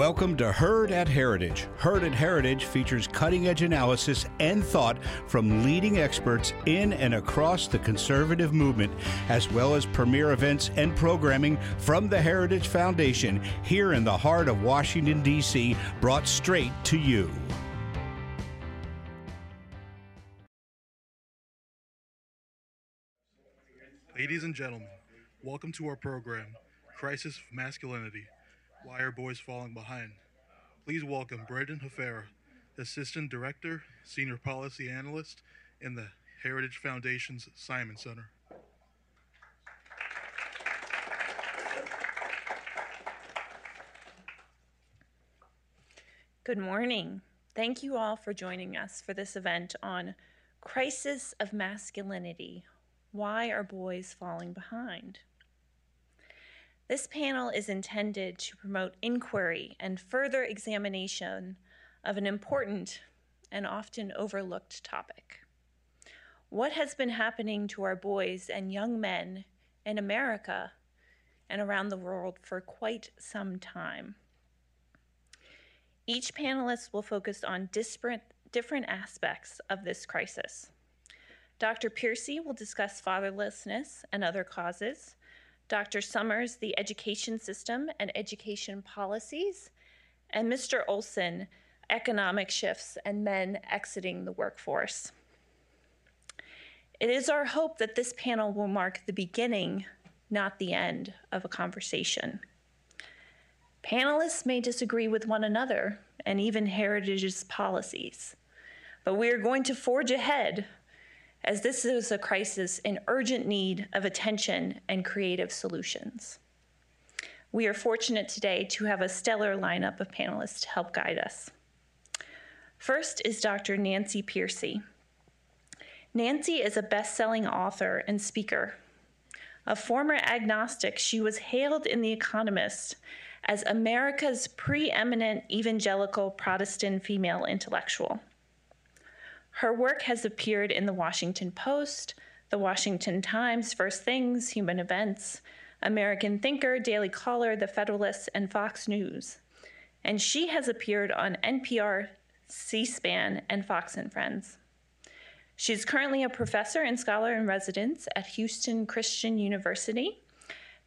Welcome to Heard at Heritage. Heard at Heritage features cutting edge analysis and thought from leading experts in and across the conservative movement, as well as premier events and programming from the Heritage Foundation here in the heart of Washington, D.C., brought straight to you. Ladies and gentlemen, welcome to our program, Crisis of Masculinity why Are Boys Falling Behind? Please welcome Brendan Hafera, Assistant Director, Senior Policy Analyst in the Heritage Foundation's Simon Center. Good morning. Thank you all for joining us for this event on Crisis of Masculinity Why Are Boys Falling Behind? This panel is intended to promote inquiry and further examination of an important and often overlooked topic. What has been happening to our boys and young men in America and around the world for quite some time? Each panelist will focus on disparate, different aspects of this crisis. Dr. Pearcey will discuss fatherlessness and other causes. Dr. Sommers, the education system and education policies, and Mr. Olsen, economic shifts and men exiting the workforce. It is our hope that this panel will mark the beginning, not the end, of a conversation. Panelists may disagree with one another and even Heritage's policies, but we are going to forge ahead as this is a crisis in urgent need of attention and creative solutions. We are fortunate today to have a stellar lineup of panelists to help guide us. First is Dr. Nancy Pearcey. Nancy is a best selling author and speaker. A former agnostic, she was hailed in The Economist as America's preeminent evangelical Protestant female intellectual. Her work has appeared in the Washington Post, the Washington Times, First Things, Human Events, American Thinker, Daily Caller, The Federalist, and Fox News. And she has appeared on NPR, C SPAN, and Fox and Friends. She's currently a professor and scholar in residence at Houston Christian University.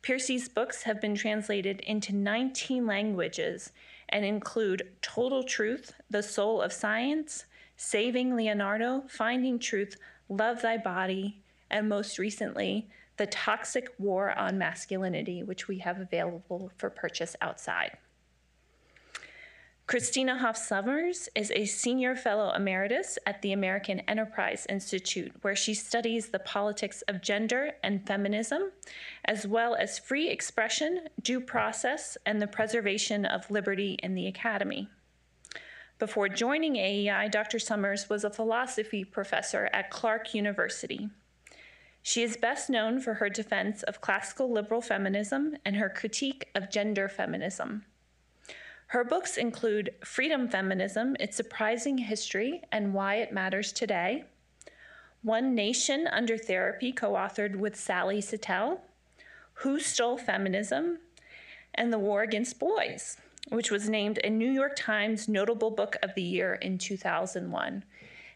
Pearcey's books have been translated into 19 languages and include Total Truth, The Soul of Science, Saving Leonardo, Finding Truth, Love Thy Body, and most recently, The Toxic War on Masculinity, which we have available for purchase outside. Christina Hoff Sommers is a senior fellow emeritus at the American Enterprise Institute, where she studies the politics of gender and feminism, as well as free expression, due process, and the preservation of liberty in the academy. Before joining AEI, Dr. Sommers was a philosophy professor at Clark University. She is best known for her defense of classical liberal feminism and her critique of gender feminism. Her books include Freedom Feminism Its Surprising History and Why It Matters Today, One Nation Under Therapy, co authored with Sally Satel, Who Stole Feminism, and The War Against Boys which was named a New York Times Notable Book of the Year in 2001.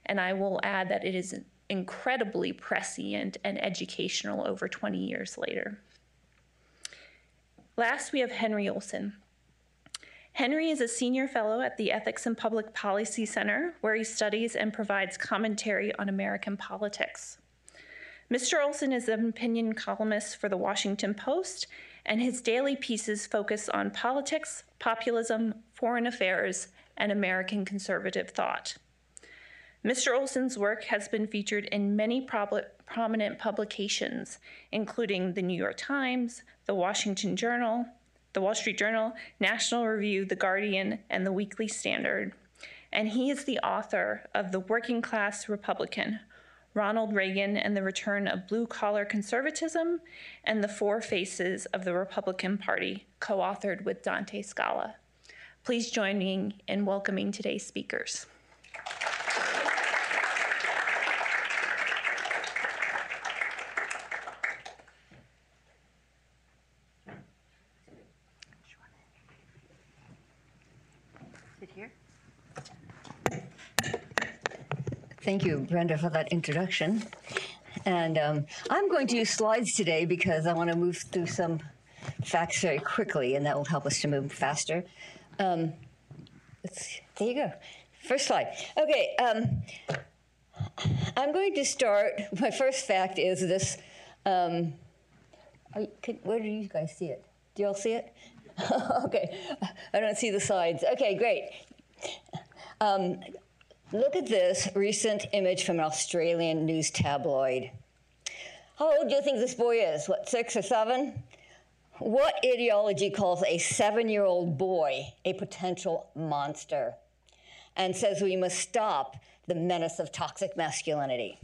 And I will add that it is incredibly prescient and educational over 20 years later. Last, we have Henry Olsen. Henry is a senior fellow at the Ethics and Public Policy Center, where he studies and provides commentary on American politics. Mr. Olsen is an opinion columnist for the Washington Post and his daily pieces focus on politics, populism, foreign affairs, and American conservative thought. Mr. Olsen's work has been featured in many prominent publications, including the New York Times, the Washington Journal, the Wall Street Journal, National Review, The Guardian, and the Weekly Standard. And he is the author of The Working Class Republican Ronald Reagan and the Return of Blue Collar Conservatism, and The Four Faces of the Republican Party, co authored with Dante Scala. Please join me in welcoming today's speakers. Thank you, Brenda, for that introduction. And um, I'm going to use slides today because I want to move through some facts very quickly, and that will help us to move faster. Um, there you go. First slide. Okay, um, I'm going to start. My first fact is this. Um, you, where do you guys see it? Do you all see it? okay, I don't see the slides. Okay, great. Um, look at this recent image from an Australian news tabloid. How old do you think this boy is? What, six or seven? What ideology calls a seven year old boy a potential monster and says we must stop the menace of toxic masculinity?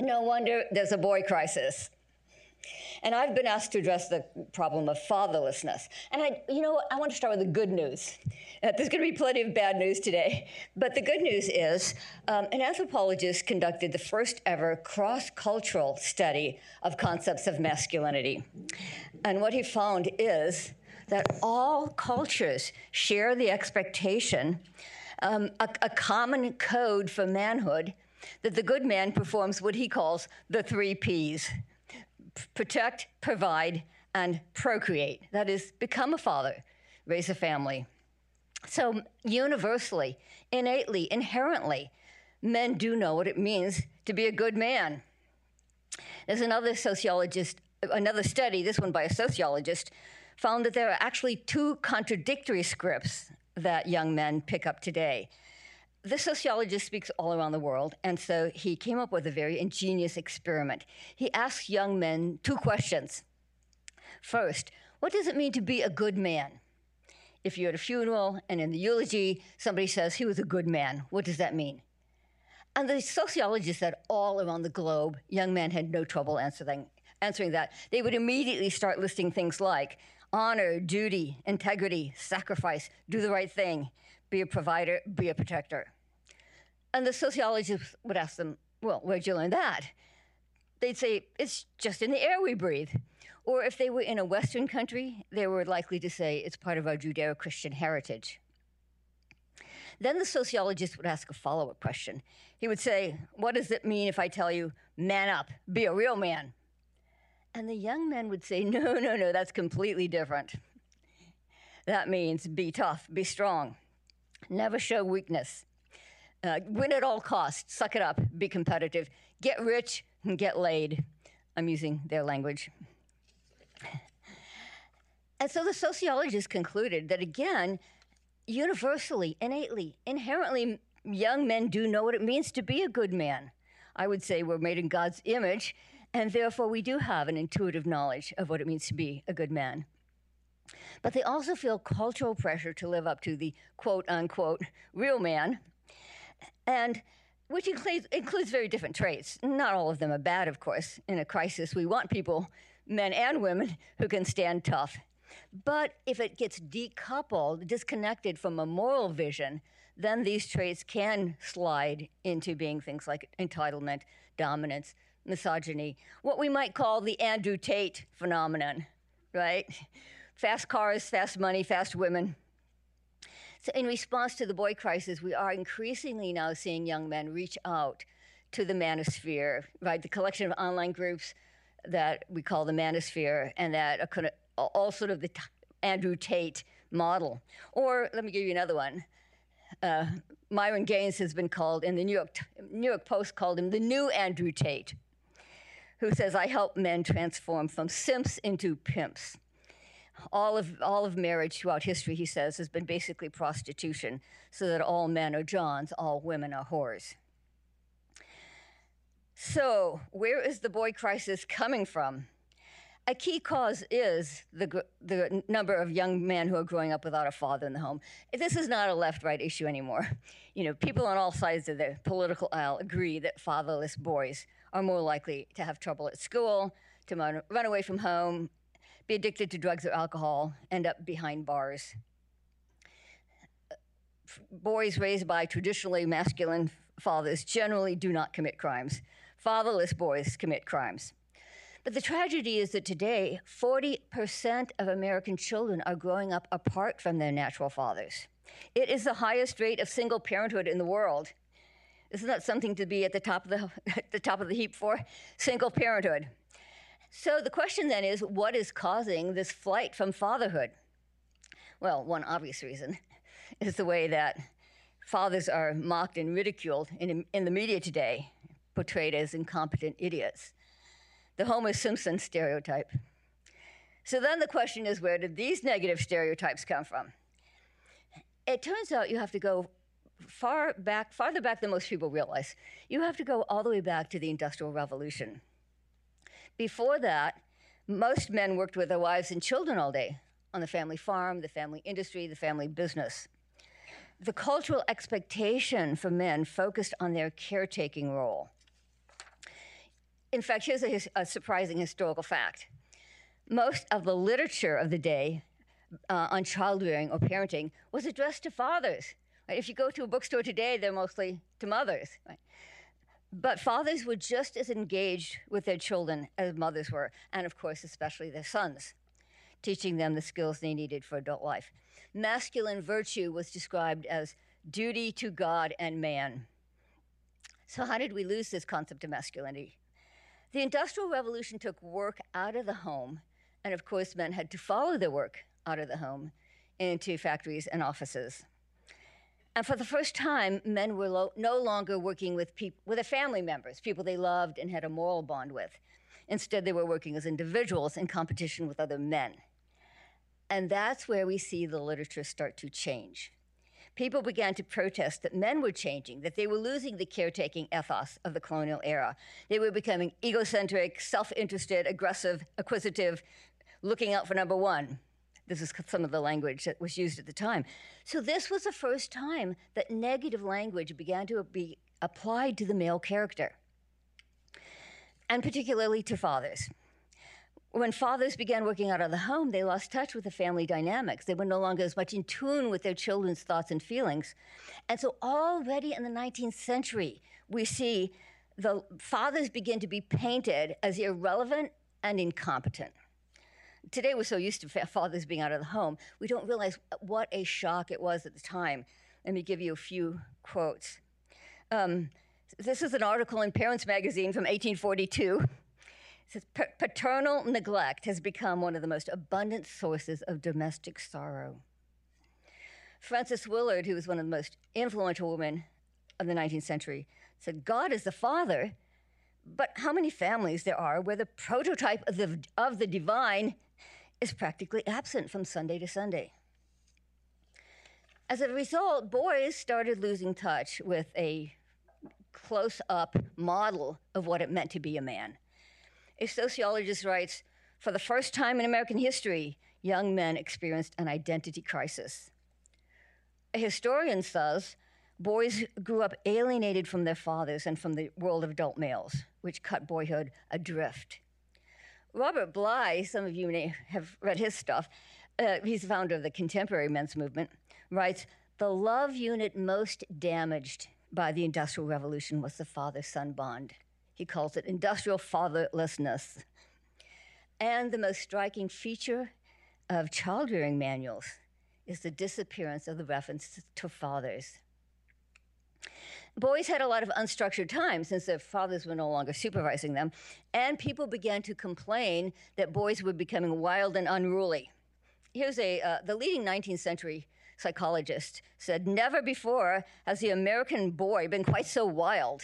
No wonder there's a boy crisis. And I've been asked to address the problem of fatherlessness. And I, you know? I want to start with the good news. Uh, there's going to be plenty of bad news today. But the good news is um, an anthropologist conducted the first ever cross cultural study of concepts of masculinity. And what he found is that all cultures share the expectation, um, a, a common code for manhood, that the good man performs what he calls the three P's protect, provide, and procreate. That is, become a father, raise a family. So, universally, innately, inherently, men do know what it means to be a good man. There's another sociologist, another study, this one by a sociologist, found that there are actually two contradictory scripts that young men pick up today this sociologist speaks all around the world, and so he came up with a very ingenious experiment. He asked young men two questions. First, what does it mean to be a good man? If you're at a funeral and in the eulogy somebody says he was a good man, what does that mean? And the sociologist said all around the globe, young men had no trouble answering, answering that. They would immediately start listing things like honor, duty, integrity, sacrifice, do the right thing, be a provider, be a protector. And the sociologists would ask them, Well, where'd you learn that? They'd say, It's just in the air we breathe. Or if they were in a Western country, they were likely to say, It's part of our Judeo Christian heritage. Then the sociologist would ask a follow up question. He would say, What does it mean if I tell you, man up, be a real man? And the young men would say, No, no, no, that's completely different. That means be tough, be strong, never show weakness, uh, win at all costs, suck it up, be competitive, get rich, and get laid. I'm using their language. And so the sociologists concluded that again, universally, innately, inherently, young men do know what it means to be a good man. I would say we're made in God's image, and therefore we do have an intuitive knowledge of what it means to be a good man. But they also feel cultural pressure to live up to the quote unquote real man and which includes, includes very different traits. Not all of them are bad, of course. In a crisis, we want people, men and women, who can stand tough. But if it gets decoupled, disconnected from a moral vision, then these traits can slide into being things like entitlement, dominance, misogyny, what we might call the Andrew Tate phenomenon, right? Fast cars, fast money, fast women, so, in response to the boy crisis, we are increasingly now seeing young men reach out to the manosphere, right? The collection of online groups that we call the manosphere, and that are kind of all sort of the Andrew Tate model. Or let me give you another one. Uh, Myron Gaines has been called, in the New York, New York Post called him the new Andrew Tate, who says, I help men transform from simps into pimps all of, all of marriage throughout history, he says, has been basically prostitution, so that all men are Johns, all women are whores. So, where is the boy crisis coming from? A key cause is the, the number of young men who are growing up without a father in the home. This is not a left right issue anymore. You know, people on all sides of the political aisle agree that fatherless boys are more likely to have trouble at school, to run away from home, be addicted to drugs or alcohol, end up behind bars. Boys raised by traditionally masculine fathers generally do not commit crimes. Fatherless boys commit crimes. But the tragedy is that today, 40% of American children are growing up apart from their natural fathers. It is the highest rate of single parenthood in the world. Isn't that something to be at the top of the, at the top of the heap for? Single parenthood. So the question then is what is causing this flight from fatherhood? Well, one obvious reason is the way that fathers are mocked and ridiculed in, in the media today, portrayed as incompetent idiots. The Homer Simpson stereotype. So then the question is where did these negative stereotypes come from? It turns out you have to go far back, farther back than most people realize. You have to go all the way back to the Industrial Revolution. Before that, most men worked with their wives and children all day on the family farm, the family industry, the family business. The cultural expectation for men focused on their caretaking role. In fact, here's a, a surprising historical fact most of the literature of the day uh, on child rearing or parenting was addressed to fathers. Right? If you go to a bookstore today, they're mostly to mothers. Right? But fathers were just as engaged with their children as mothers were, and of course, especially their sons, teaching them the skills they needed for adult life. Masculine virtue was described as duty to God and man. So, how did we lose this concept of masculinity? The Industrial Revolution took work out of the home, and of course, men had to follow their work out of the home into factories and offices. And for the first time, men were lo- no longer working with, peop- with their family members, people they loved and had a moral bond with. Instead, they were working as individuals in competition with other men. And that's where we see the literature start to change. People began to protest that men were changing, that they were losing the caretaking ethos of the colonial era. They were becoming egocentric, self interested, aggressive, acquisitive, looking out for number one. This is some of the language that was used at the time. So, this was the first time that negative language began to be applied to the male character, and particularly to fathers. When fathers began working out of the home, they lost touch with the family dynamics. They were no longer as much in tune with their children's thoughts and feelings. And so, already in the 19th century, we see the fathers begin to be painted as irrelevant and incompetent today we're so used to fathers being out of the home, we don't realize what a shock it was at the time. Let me give you a few quotes. Um, this is an article in Parents Magazine from 1842. It says, paternal neglect has become one of the most abundant sources of domestic sorrow. Frances Willard, who was one of the most influential women of the 19th century, said, God is the father, but how many families there are where the prototype of the, of the divine is practically absent from Sunday to Sunday. As a result, boys started losing touch with a close up model of what it meant to be a man. A sociologist writes For the first time in American history, young men experienced an identity crisis. A historian says boys grew up alienated from their fathers and from the world of adult males, which cut boyhood adrift. Robert Bly, some of you may have read his stuff, uh, he's the founder of the contemporary men's movement, writes The love unit most damaged by the Industrial Revolution was the father son bond. He calls it industrial fatherlessness. And the most striking feature of child rearing manuals is the disappearance of the reference to fathers. Boys had a lot of unstructured time since their fathers were no longer supervising them, and people began to complain that boys were becoming wild and unruly. Here's a uh, the leading 19th century psychologist said, "Never before has the American boy been quite so wild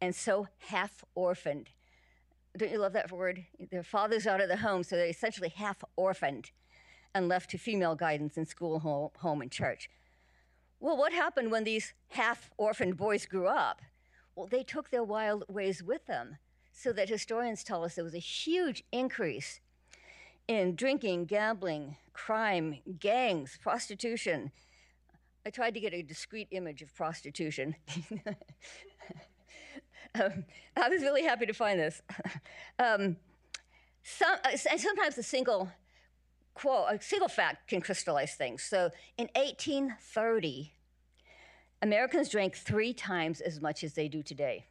and so half orphaned." Don't you love that word? Their father's out of the home, so they're essentially half orphaned and left to female guidance in school, home, home and church. Well, what happened when these half orphaned boys grew up? Well, they took their wild ways with them, so that historians tell us there was a huge increase in drinking, gambling, crime, gangs, prostitution. I tried to get a discrete image of prostitution. um, I was really happy to find this. um, some, uh, and sometimes a single quote, a single fact can crystallize things. So in 1830, Americans drank three times as much as they do today.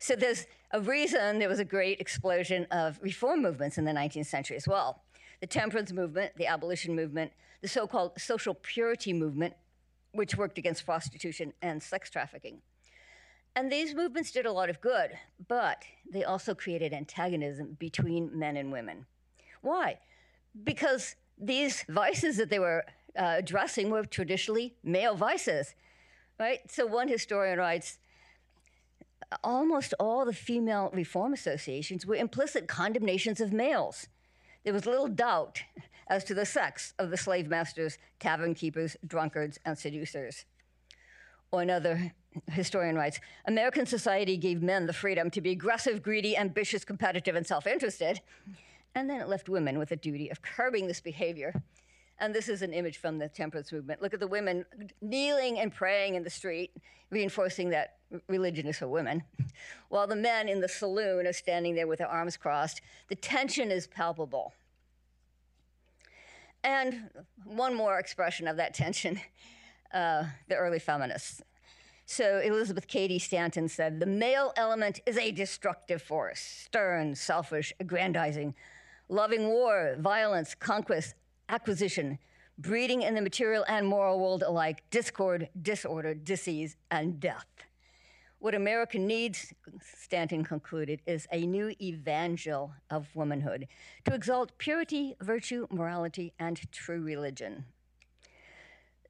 So there's a reason there was a great explosion of reform movements in the 19th century as well. The temperance movement, the abolition movement, the so called social purity movement, which worked against prostitution and sex trafficking. And these movements did a lot of good, but they also created antagonism between men and women. Why? Because these vices that they were uh, addressing were traditionally male vices, right? So one historian writes, almost all the female reform associations were implicit condemnations of males. There was little doubt as to the sex of the slave masters, tavern keepers, drunkards, and seducers. Or another historian writes American society gave men the freedom to be aggressive, greedy, ambitious, competitive, and self interested. And then it left women with the duty of curbing this behavior. And this is an image from the temperance movement. Look at the women kneeling and praying in the street, reinforcing that religion is for women, while the men in the saloon are standing there with their arms crossed. The tension is palpable. And one more expression of that tension uh, the early feminists. So Elizabeth Cady Stanton said the male element is a destructive force, stern, selfish, aggrandizing, loving war, violence, conquest, acquisition, breeding in the material and moral world alike discord, disorder, disease, and death. What America needs, Stanton concluded, is a new evangel of womanhood to exalt purity, virtue, morality, and true religion.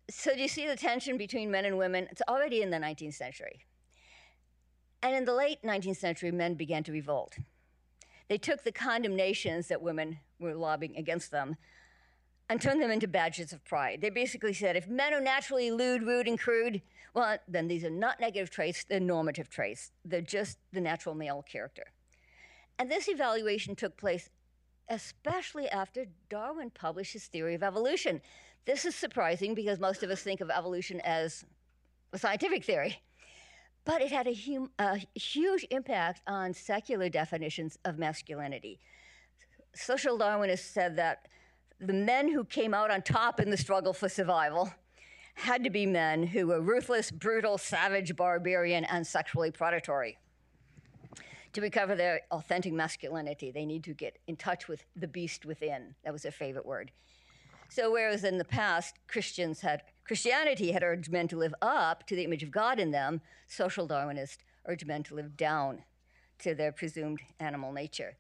So, do you see the tension between men and women? It's already in the 19th century. And in the late 19th century, men began to revolt. They took the condemnations that women were lobbying against them and turned them into badges of pride. They basically said if men are naturally lewd, rude, and crude, well, then these are not negative traits, they're normative traits. They're just the natural male character. And this evaluation took place especially after Darwin published his theory of evolution. This is surprising because most of us think of evolution as a scientific theory. But it had a, hum- a huge impact on secular definitions of masculinity. Social Darwinists said that the men who came out on top in the struggle for survival had to be men who were ruthless, brutal, savage, barbarian, and sexually predatory. To recover their authentic masculinity, they need to get in touch with the beast within. That was their favorite word. So, whereas in the past Christians had Christianity had urged men to live up to the image of God in them, social Darwinists urged men to live down to their presumed animal nature.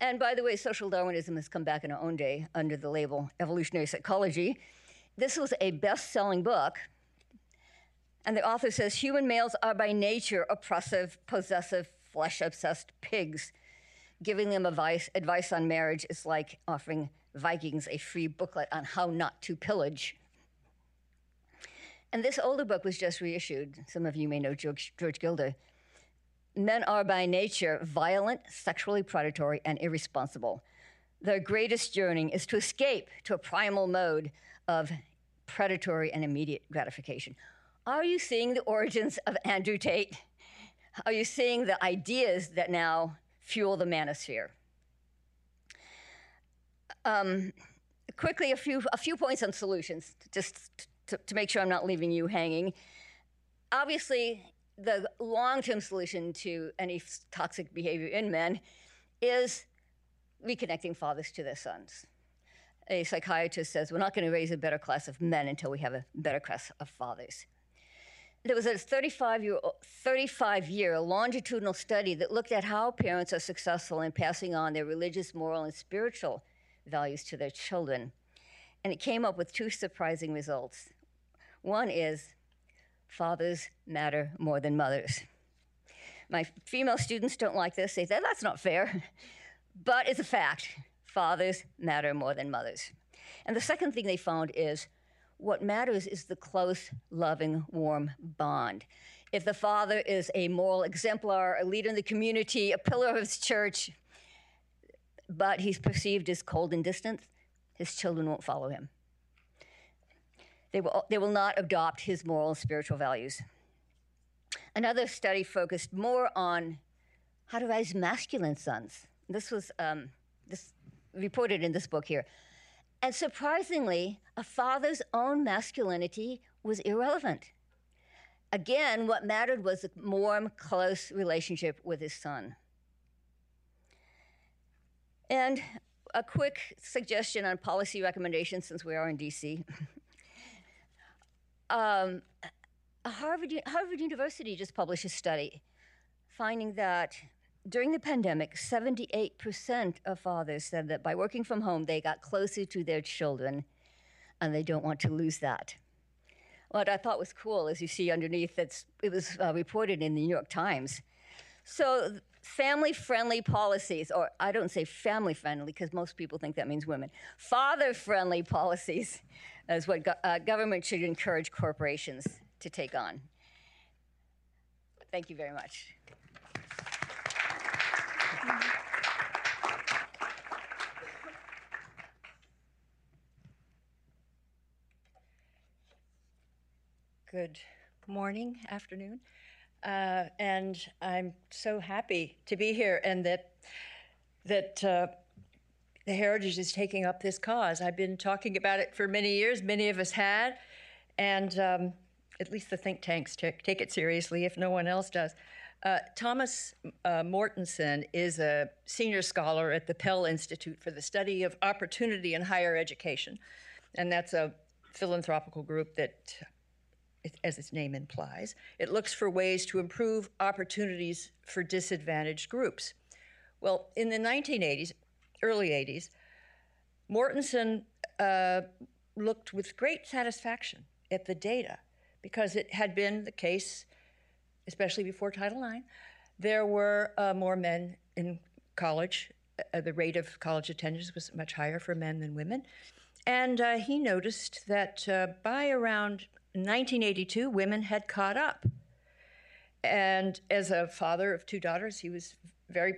And by the way, social Darwinism has come back in our own day under the label evolutionary psychology. This was a best selling book. And the author says human males are by nature oppressive, possessive, flesh obsessed pigs. Giving them advice, advice on marriage is like offering Vikings a free booklet on how not to pillage. And this older book was just reissued. Some of you may know George, George Gilder men are by nature violent, sexually predatory, and irresponsible. Their greatest yearning is to escape to a primal mode of predatory and immediate gratification. Are you seeing the origins of Andrew Tate? Are you seeing the ideas that now fuel the manosphere? Um, quickly, a few, a few points on solutions, just to, to make sure I'm not leaving you hanging. Obviously, the long term solution to any toxic behavior in men is reconnecting fathers to their sons. A psychiatrist says we're not going to raise a better class of men until we have a better class of fathers. There was a 35 year, 35 year longitudinal study that looked at how parents are successful in passing on their religious, moral, and spiritual values to their children. And it came up with two surprising results. One is fathers matter more than mothers. My female students don't like this. They say that's not fair, but it's a fact. Fathers matter more than mothers. And the second thing they found is what matters is the close, loving, warm bond. If the father is a moral exemplar, a leader in the community, a pillar of his church, but he's perceived as cold and distant, his children won't follow him. They will, they will not adopt his moral and spiritual values. Another study focused more on how to raise masculine sons. This was um, this reported in this book here. And surprisingly, a father's own masculinity was irrelevant. Again, what mattered was a warm, close relationship with his son. And a quick suggestion on policy recommendations since we are in DC. Um, Harvard, Harvard University just published a study finding that during the pandemic, 78% of fathers said that by working from home, they got closer to their children and they don't want to lose that. What I thought was cool, as you see underneath, it's, it was uh, reported in the New York Times. So, family friendly policies, or I don't say family friendly because most people think that means women, father friendly policies is what go- uh, government should encourage corporations to take on. Thank you very much. Good morning, afternoon. Uh, and I'm so happy to be here and that that uh, the Heritage is taking up this cause. I've been talking about it for many years. Many of us had, and um, at least the think tanks take, take it seriously if no one else does. Uh, Thomas uh, Mortenson is a senior scholar at the Pell Institute for the Study of Opportunity in Higher Education, and that's a philanthropical group that, as its name implies, it looks for ways to improve opportunities for disadvantaged groups. Well, in the 1980s, early 80s, Mortenson uh, looked with great satisfaction at the data because it had been the case especially before Title IX, there were uh, more men in college. Uh, the rate of college attendance was much higher for men than women. And uh, he noticed that uh, by around 1982, women had caught up. And as a father of two daughters, he was very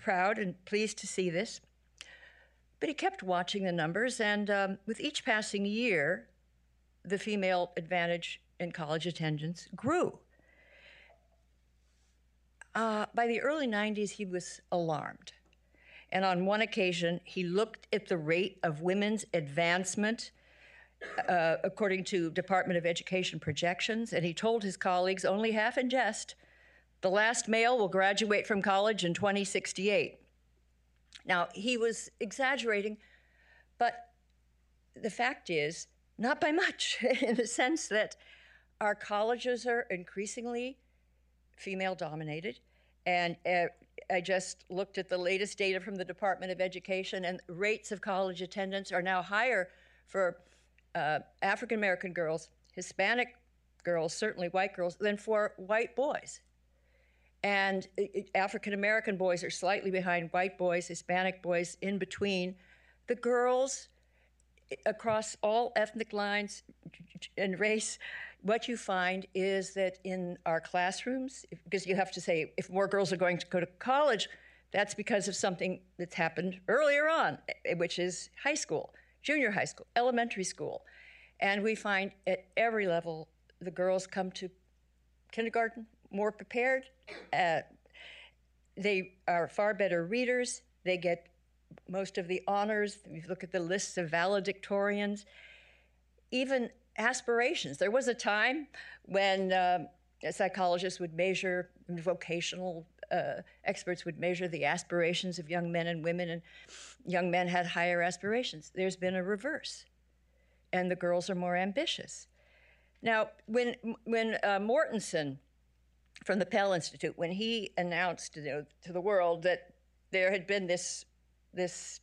proud and pleased to see this. But he kept watching the numbers, and um, with each passing year, the female advantage in college attendance grew. Uh, by the early 90s, he was alarmed. And on one occasion, he looked at the rate of women's advancement uh, according to Department of Education projections, and he told his colleagues, only half in jest, the last male will graduate from college in 2068. Now, he was exaggerating, but the fact is, not by much, in the sense that our colleges are increasingly female dominated. And uh, I just looked at the latest data from the Department of Education, and rates of college attendance are now higher for uh, African American girls, Hispanic girls, certainly white girls, than for white boys. And African American boys are slightly behind white boys, Hispanic boys in between. The girls across all ethnic lines and race what you find is that in our classrooms, because you have to say, if more girls are going to go to college, that's because of something that's happened earlier on, eh, which is high school, junior high school, elementary school. And we find at every level, the girls come to kindergarten more prepared. Uh, they are far better readers. They get most of the honors. If you look at the lists of valedictorians, even aspirations. There was a time when uh, psychologists would measure, vocational uh, experts would measure the aspirations of young men and women, and young men had higher aspirations. There's been a reverse, and the girls are more ambitious. Now, when when uh, Mortenson from the Pell Institute, when he announced you know, to the world that there had been this this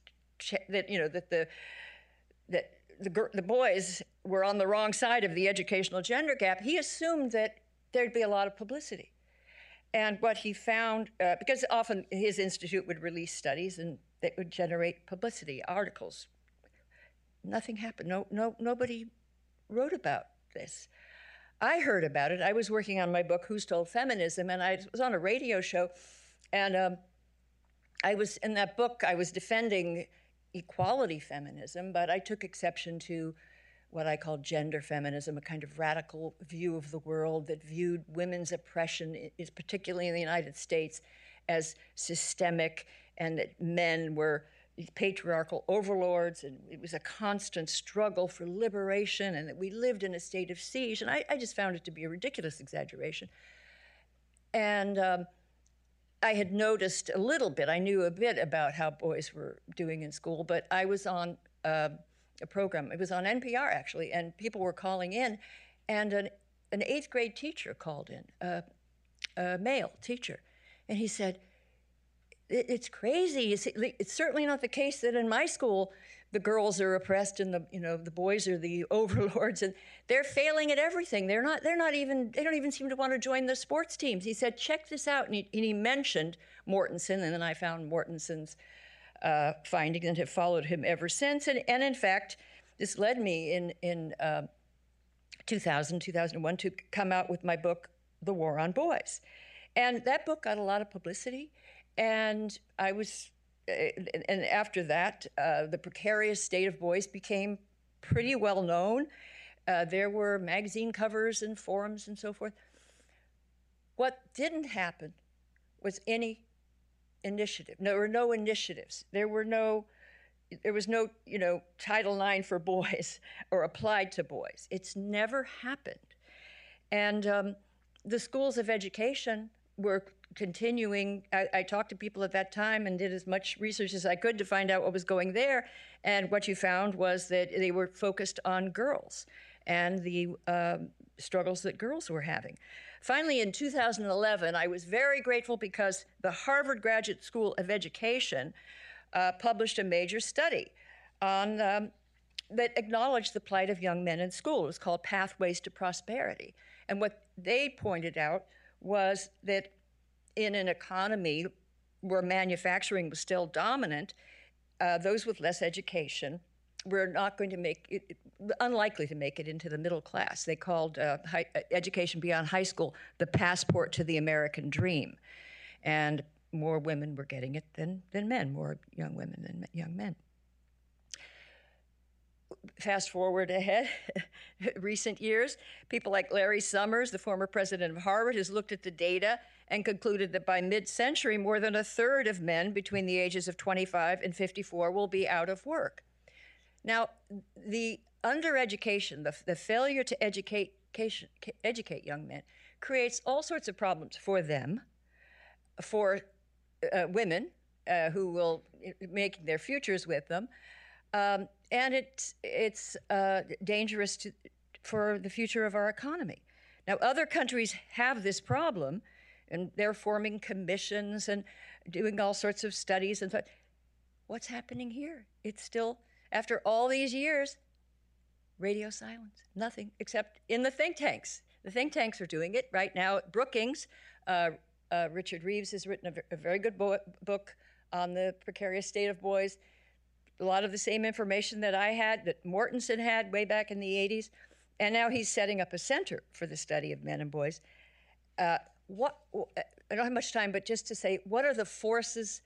that you know that the that the, the boys were on the wrong side of the educational gender gap, he assumed that there'd be a lot of publicity. And what he found, uh, because often his institute would release studies and that would generate publicity, articles. Nothing happened. No, no, nobody wrote about this. I heard about it. I was working on my book, Who Stole Feminism, and I was on a radio show, and um, I was in that book. I was defending equality feminism, but I took exception to what I call gender feminism, a kind of radical view of the world that viewed women's oppression, particularly in the United States, as systemic, and that men were patriarchal overlords, and it was a constant struggle for liberation, and that we lived in a state of siege. And I, I just found it to be a ridiculous exaggeration. And um, I had noticed a little bit, I knew a bit about how boys were doing in school, but I was on uh, a program, it was on NPR actually, and people were calling in, and an an eighth grade teacher called in, uh, a male teacher, and he said, "It's crazy. It's certainly not the case that in my school the girls are oppressed and the you know the boys are the overlords and they're failing at everything. They're not. They're not even. They don't even seem to want to join the sports teams." He said, "Check this out," and he, and he mentioned Mortenson, and then I found Mortenson's uh, findings and have followed him ever since. And, and in fact, this led me in in uh, 2000, 2001 to come out with my book, The War on Boys. And that book got a lot of publicity. And I was, uh, and after that, uh, the precarious state of boys became pretty well known. Uh, there were magazine covers and forums and so forth. What didn't happen was any initiative. There were no initiatives. There were no there was no, you know, Title IX for boys or applied to boys. It's never happened. And um, the schools of education were continuing. I, I, talked to people at that time and did as much research as I could to find out what was going there. And what you found was that they were focused on girls and the um, struggles that girls were having. Finally, in 2011, I was very grateful because the Harvard Graduate School of Education uh, published a major study on um, that acknowledged the plight of young men in school. It was called Pathways to Prosperity. And what they pointed out was that in an economy where manufacturing was still dominant, uh, those with less education were not going to make it, unlikely to make it into the middle class. They called uh, high, uh, education beyond high school the passport to the American dream. And more women were getting it than, than men, more young women than young men. Fast forward ahead, recent years, people like Larry Summers, the former president of Harvard, has looked at the data and concluded that by mid century, more than a third of men between the ages of 25 and 54 will be out of work. Now, the undereducation, the, the failure to educate, educate young men, creates all sorts of problems for them, for uh, women uh, who will make their futures with them, um, and it's it's uh, dangerous to, for the future of our economy. Now, other countries have this problem, and they're forming commissions and doing all sorts of studies. And what's happening here? It's still after all these years, radio silence, nothing except in the think tanks. The think tanks are doing it right now. Brookings, uh, uh, Richard Reeves has written a, a very good bo- book on the precarious state of boys. A lot of the same information that I had, that Mortenson had way back in the 80s. And now he's setting up a center for the study of men and boys. Uh, what, I don't have much time, but just to say, what are the forces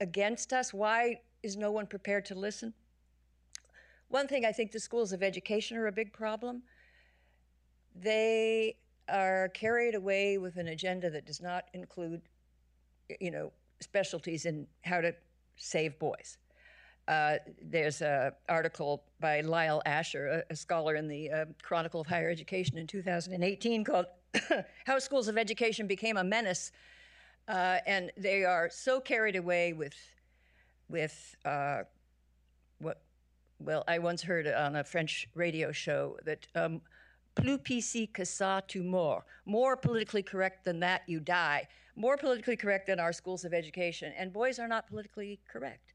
against us? Why is no one prepared to listen? One thing I think the schools of education are a big problem. They are carried away with an agenda that does not include, you know, specialties in how to save boys. Uh, there's an article by Lyle Asher, a, a scholar in the uh, Chronicle of Higher Education in 2018, called How Schools of Education Became a Menace. Uh, and they are so carried away with, with uh, what, well, I once heard on a French radio show that um, plus PC que ça, tu. More politically correct than that, you die. More politically correct than our schools of education. And boys are not politically correct.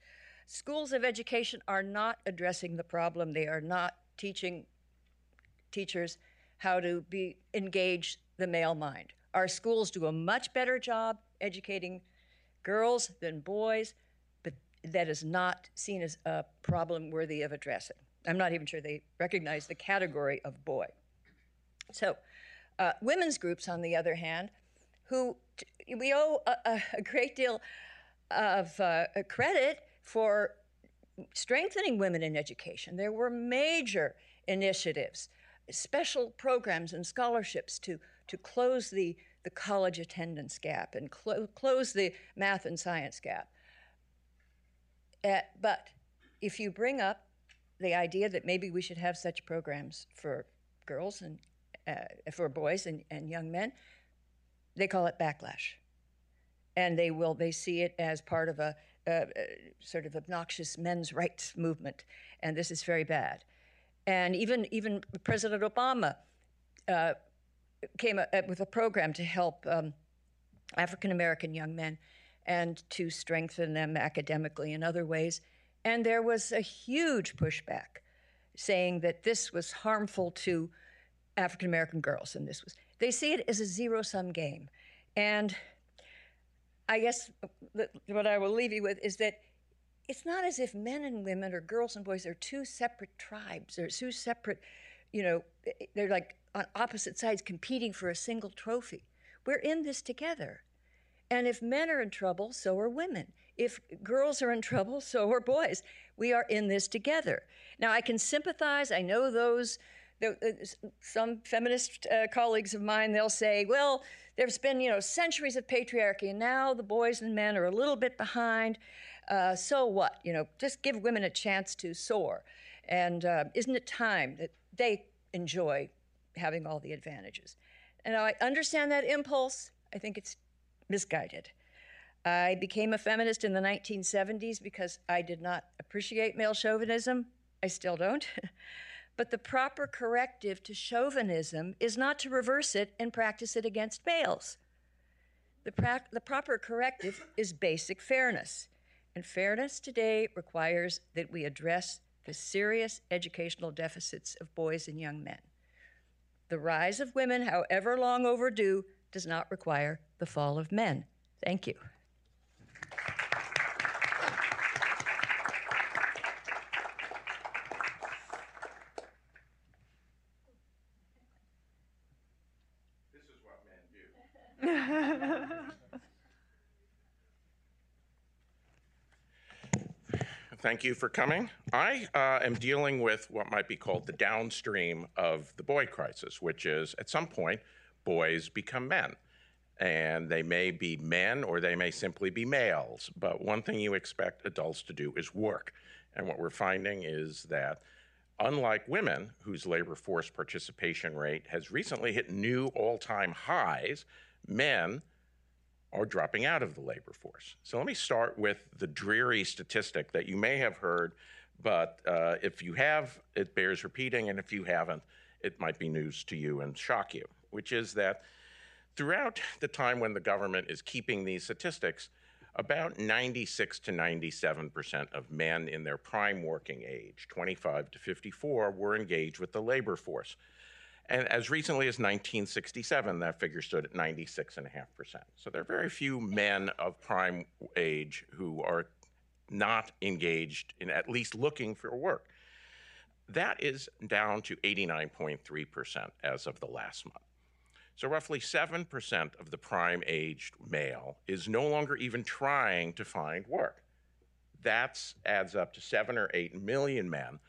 Schools of education are not addressing the problem. They are not teaching teachers how to be engage the male mind. Our schools do a much better job educating girls than boys, but that is not seen as a problem worthy of addressing. I'm not even sure they recognize the category of boy. So, uh, women's groups, on the other hand, who t- we owe a, a, great deal of uh, credit for strengthening women in education. There were major initiatives, special programs and scholarships to, to close the, the college attendance gap and clo- close the math and science gap. Uh, but if you bring up the idea that maybe we should have such programs for girls and uh, for boys and, and young men, they call it backlash. And they will, they see it as part of a, a, a sort of obnoxious men's rights movement. And this is very bad. And even, even President Obama uh, came up with a program to help um, African American young men and to strengthen them academically in other ways. And there was a huge pushback saying that this was harmful to African American girls, and this was they see it as a zero sum game. And I guess what I will leave you with is that it's not as if men and women or girls and boys are two separate tribes. They're two separate, you know, they're like on opposite sides competing for a single trophy. We're in this together. And if men are in trouble, so are women. If girls are in trouble, so are boys. We are in this together. Now, I can sympathize. I know those, some feminist uh, colleagues of mine, they'll say, well, there's been, you know, centuries of patriarchy, and now the boys and men are a little bit behind. Uh, so what? You know, just give women a chance to soar. And uh, isn't it time that they enjoy having all the advantages? And I understand that impulse. I think it's misguided. I became a feminist in the 1970s because I did not appreciate male chauvinism. I still don't. but the proper corrective to chauvinism is not to reverse it and practice it against males. The, pra- the proper corrective is basic fairness. And fairness today requires that we address the serious educational deficits of boys and young men. The rise of women, however long overdue, does not require the fall of men. Thank you. Thank you for coming. I uh, am dealing with what might be called the downstream of the boy crisis, which is at some point, boys become men. And they may be men or they may simply be males. But one thing you expect adults to do is work. And what we're finding is that, unlike women, whose labor force participation rate has recently hit new all time highs, men are dropping out of the labor force. So let me start with the dreary statistic that you may have heard, but uh, if you have, it bears repeating, and if you haven't, it might be news to you and shock you which is that throughout the time when the government is keeping these statistics, about 96 to 97 percent of men in their prime working age, 25 to 54, were engaged with the labor force. And as recently as 1967, that figure stood at 96.5%. So there are very few men of prime age who are not engaged in at least looking for work. That is down to 89.3% as of the last month. So, roughly 7% of the prime aged male is no longer even trying to find work. That adds up to seven or eight million men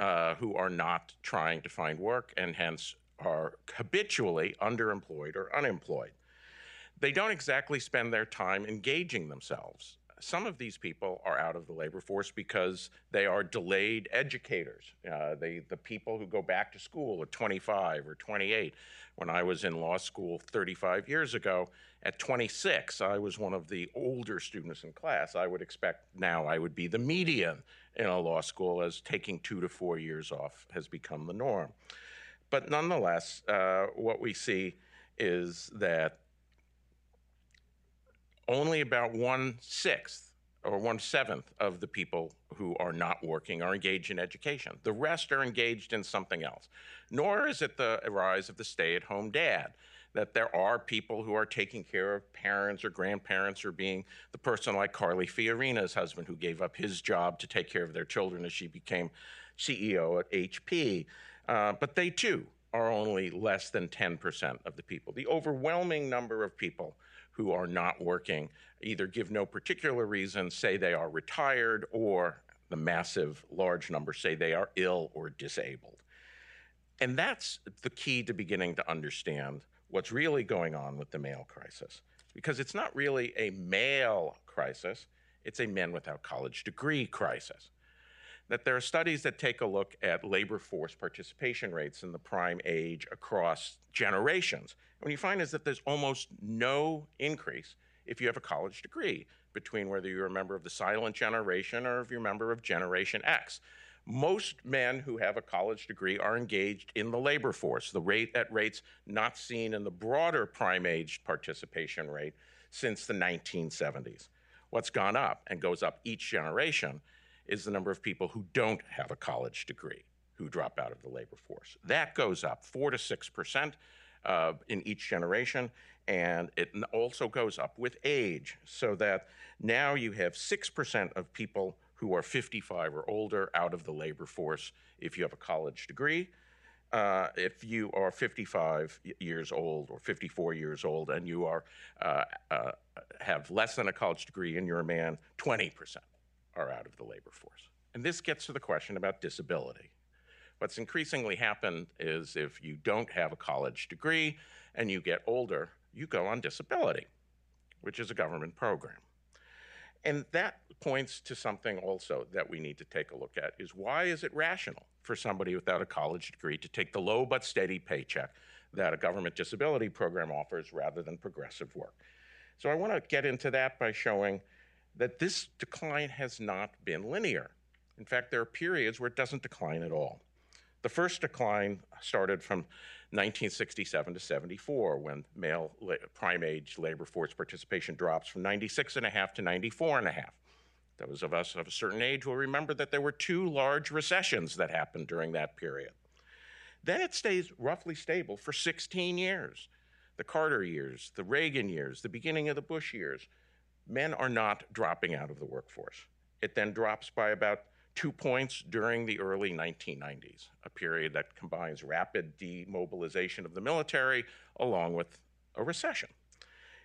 uh, who are not trying to find work and hence are habitually underemployed or unemployed. They don't exactly spend their time engaging themselves some of these people are out of the labor force because they are delayed educators. Uh, they, the people who go back to school at 25 or 28. When I was in law school 35 years ago, at 26, I was one of the older students in class. I would expect now I would be the median in a law school as taking two to four years off has become the norm. But nonetheless, uh, what we see is that only about one sixth or one seventh of the people who are not working are engaged in education. The rest are engaged in something else. Nor is it the rise of the stay at home dad, that there are people who are taking care of parents or grandparents or being the person like Carly Fiorina's husband who gave up his job to take care of their children as she became CEO at HP. Uh, but they too are only less than 10% of the people. The overwhelming number of people who are not working either give no particular reason, say they are retired, or the massive large number say they are ill or disabled. And that's the key to beginning to understand what's really going on with the male crisis. Because it's not really a male crisis, it's a men without college degree crisis. That there are studies that take a look at labor force participation rates in the prime age across generations what you find is that there's almost no increase if you have a college degree between whether you're a member of the silent generation or if you're a member of Generation X. Most men who have a college degree are engaged in the labor force, the rate at rates not seen in the broader prime age participation rate since the 1970s. What's gone up and goes up each generation is the number of people who don't have a college degree who drop out of the labor force. That goes up 4 to 6 percent uh, in each generation, and it also goes up with age, so that now you have 6 percent of people who are 55 or older out of the labor force if you have a college degree. Uh, if you are 55 years old or 54 years old and you are uh, uh, have less than a college degree and you're a man, 20% are out of the labor force. And this gets to the question about disability. What's increasingly happened is if you don't have a college degree and you get older, you go on disability, which is a government program. And that points to something also that we need to take a look at is why is it rational for somebody without a college degree to take the low but steady paycheck that a government disability program offers rather than progressive work? So I want to get into that by showing that this decline has not been linear. In fact, there are periods where it doesn't decline at all. The first decline started from 1967 to 74 when male prime age labor force participation drops from 96.5 to 94.5. Those of us of a certain age will remember that there were two large recessions that happened during that period. Then it stays roughly stable for 16 years. The Carter years, the Reagan years, the beginning of the Bush years. Men are not dropping out of the workforce. It then drops by about two points during the early 1990s, a period that combines rapid demobilization of the military along with a recession.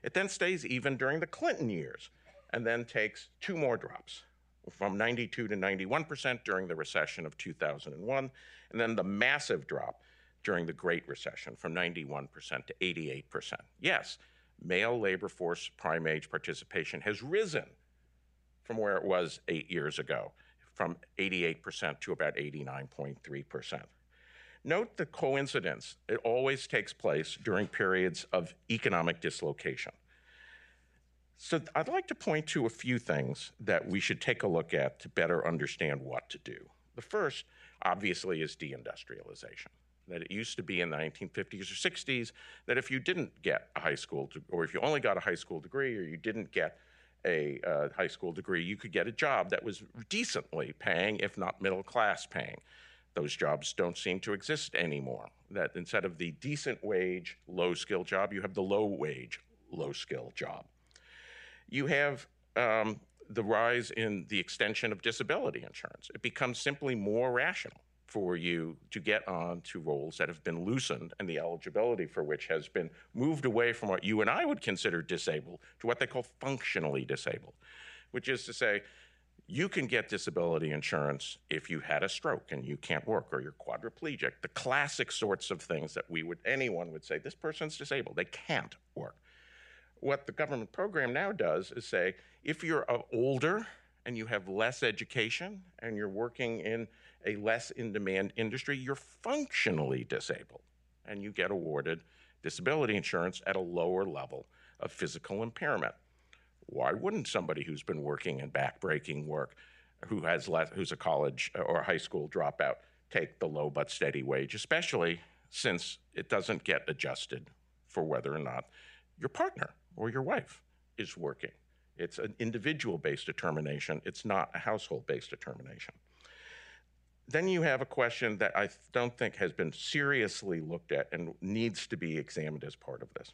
It then stays even during the Clinton years and then takes two more drops from 92 to 91% during the recession of 2001, and then the massive drop during the Great Recession from 91% to 88%. Yes, male labor force prime age participation has risen from where it was eight years ago from 88% to about 89.3%. Note the coincidence. It always takes place during periods of economic dislocation. So I'd like to point to a few things that we should take a look at to better understand what to do. The first, obviously, is deindustrialization. That it used to be in the 1950s or 60s that if you didn't get a high school, or if you only got a high school degree, or you didn't get a uh, high school degree, you could get a job that was decently paying, if not middle class paying. Those jobs don't seem to exist anymore. That instead of the decent wage, low skill job, you have the low wage, low skill job. You have um, the rise in the extension of disability insurance. It becomes simply more rational for you to get on to roles that have been loosened and the eligibility for which has been moved away from what you and I would consider disabled to what they call functionally disabled, which is to say, you can get disability insurance if you had a stroke and you can't work or you're quadriplegic. The classic sorts of things that we would anyone would say this person's disabled, they can't work. What the government program now does is say if you're uh, older and you have less education and you're working in a less in demand industry, you're functionally disabled and you get awarded disability insurance at a lower level of physical impairment. Why wouldn't somebody who's been working in backbreaking work, who has less, who's a college or high school dropout, take the low but steady wage, especially since it doesn't get adjusted for whether or not your partner or your wife is working? It's an individual based determination, it's not a household based determination then you have a question that I don't think has been seriously looked at and needs to be examined as part of this.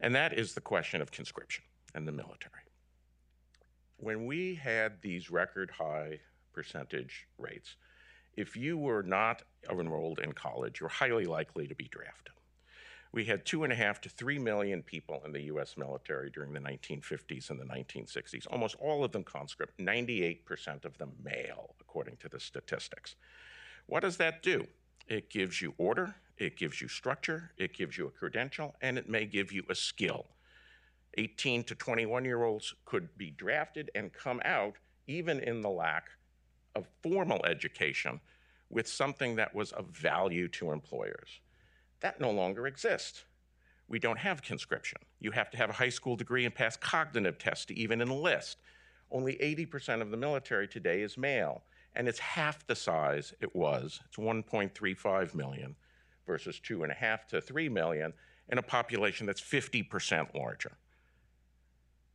And that is the question of conscription and the military. When we had these record high percentage rates, if you were not enrolled in college, you're highly likely to be drafted we had two and a half to three million people in the US military during the 1950s and the 1960s, almost all of them conscript, 98% of them male, according to the statistics. What does that do? It gives you order, it gives you structure, it gives you a credential, and it may give you a skill. 18 to 21 year olds could be drafted and come out, even in the lack of formal education, with something that was of value to employers. That no longer exists. We don't have conscription. You have to have a high school degree and pass cognitive tests to even enlist. Only 80% of the military today is male, and it's half the size it was. It's 1.35 million versus two and a half to three million in a population that's 50% larger.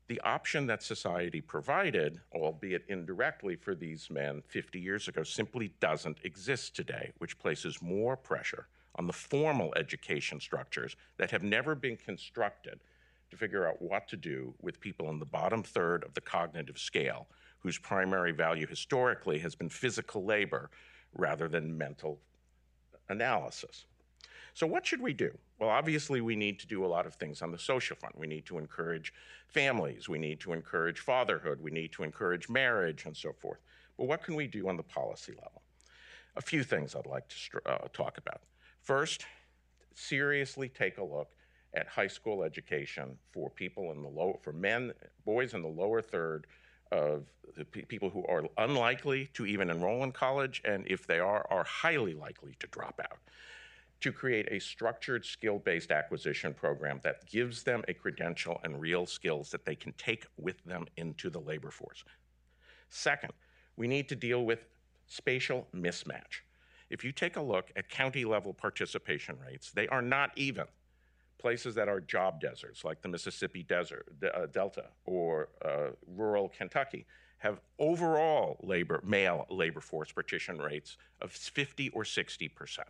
The option that society provided, albeit indirectly for these men 50 years ago, simply doesn't exist today, which places more pressure on the formal education structures that have never been constructed to figure out what to do with people in the bottom third of the cognitive scale, whose primary value historically has been physical labor rather than mental analysis. So, what should we do? Well, obviously, we need to do a lot of things on the social front. We need to encourage families, we need to encourage fatherhood, we need to encourage marriage, and so forth. But what can we do on the policy level? A few things I'd like to uh, talk about. First, seriously take a look at high school education for people in the low, for men, boys in the lower third of the pe- people who are unlikely to even enroll in college, and if they are, are highly likely to drop out to create a structured skill based acquisition program that gives them a credential and real skills that they can take with them into the labor force. Second, we need to deal with spatial mismatch. If you take a look at county level participation rates, they are not even. Places that are job deserts, like the Mississippi Desert, uh, Delta or uh, rural Kentucky, have overall labor, male labor force partition rates of 50 or 60 percent.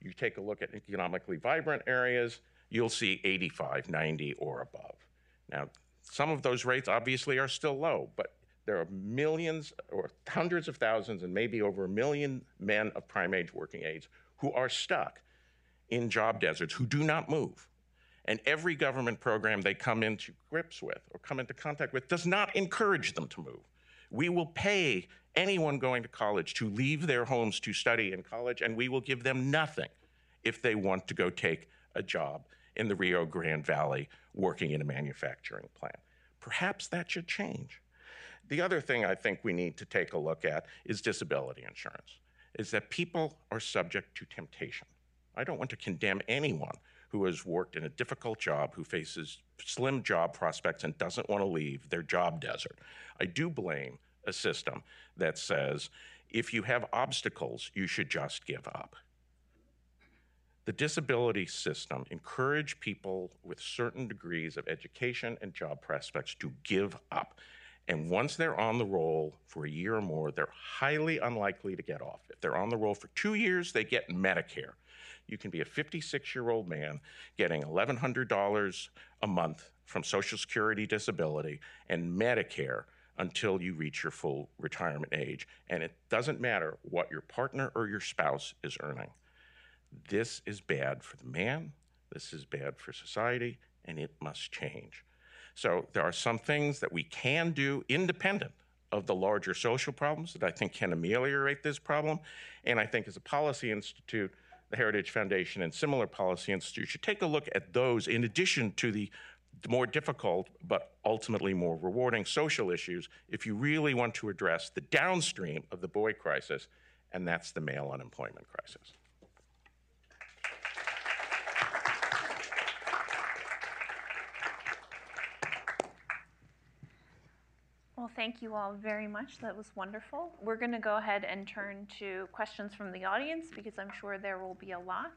You take a look at economically vibrant areas, you'll see 85, 90, or above. Now, some of those rates obviously are still low, but there are millions or hundreds of thousands and maybe over a million men of prime age working age who are stuck in job deserts who do not move. And every government program they come into grips with or come into contact with does not encourage them to move. We will pay anyone going to college to leave their homes to study in college, and we will give them nothing if they want to go take a job in the Rio Grande Valley working in a manufacturing plant. Perhaps that should change. The other thing I think we need to take a look at is disability insurance, is that people are subject to temptation. I don't want to condemn anyone who has worked in a difficult job, who faces slim job prospects and doesn't want to leave their job desert. I do blame a system that says if you have obstacles, you should just give up. The disability system encourage people with certain degrees of education and job prospects to give up. And once they're on the roll for a year or more, they're highly unlikely to get off. If they're on the roll for two years, they get Medicare. You can be a 56 year old man getting $1,100 a month from Social Security disability and Medicare until you reach your full retirement age. And it doesn't matter what your partner or your spouse is earning. This is bad for the man, this is bad for society, and it must change. So there are some things that we can do independent of the larger social problems that I think can ameliorate this problem. And I think as a policy institute, the Heritage Foundation and similar policy institutes should take a look at those in addition to the more difficult but ultimately more rewarding social issues if you really want to address the downstream of the boy crisis, and that's the male unemployment crisis. Well, thank you all very much. That was wonderful. We're going to go ahead and turn to questions from the audience because I'm sure there will be a lot.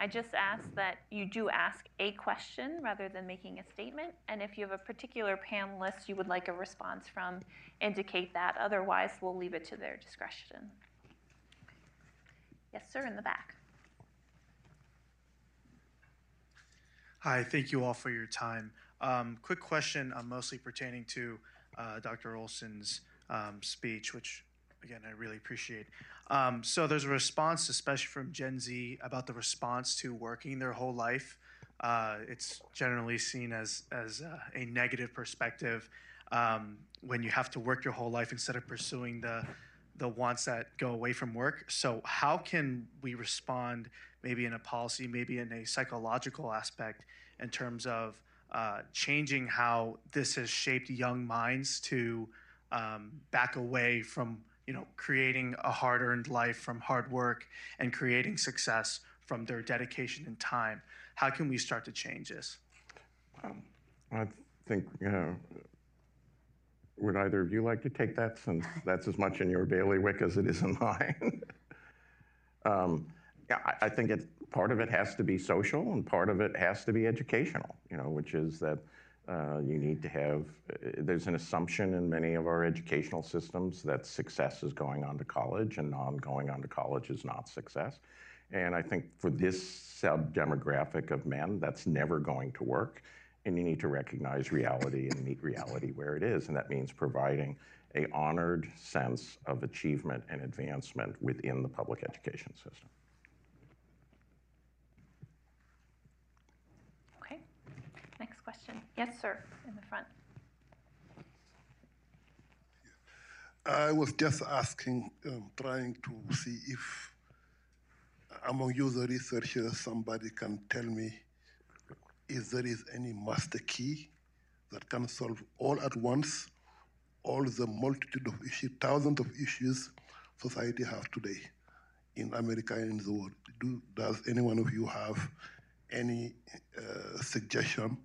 I just ask that you do ask a question rather than making a statement. And if you have a particular panelist you would like a response from, indicate that. Otherwise, we'll leave it to their discretion. Yes, sir, in the back. Hi, thank you all for your time. Um, quick question, uh, mostly pertaining to uh, Dr. Olsen's um, speech, which again I really appreciate. Um, so there's a response, especially from Gen Z, about the response to working their whole life. Uh, it's generally seen as as uh, a negative perspective um, when you have to work your whole life instead of pursuing the the wants that go away from work. So how can we respond, maybe in a policy, maybe in a psychological aspect, in terms of uh, changing how this has shaped young minds to um, back away from you know, creating a hard earned life from hard work and creating success from their dedication and time. How can we start to change this? Um, I think uh, Would either of you like to take that since that's as much in your bailiwick as it is in mine? um, yeah, I, I think it, part of it has to be social and part of it has to be educational, you know, which is that uh, you need to have, uh, there's an assumption in many of our educational systems that success is going on to college and non going on to college is not success. And I think for this sub demographic of men, that's never going to work. And you need to recognize reality and meet reality where it is. And that means providing a honored sense of achievement and advancement within the public education system. Okay. Next question. Yes, sir, in the front. I was just asking, um, trying to see if among you, the researchers, somebody can tell me if there is any master key that can solve all at once all the multitude of issues, thousands of issues society has today in America and in the world. Do, does any one of you have any uh, suggestion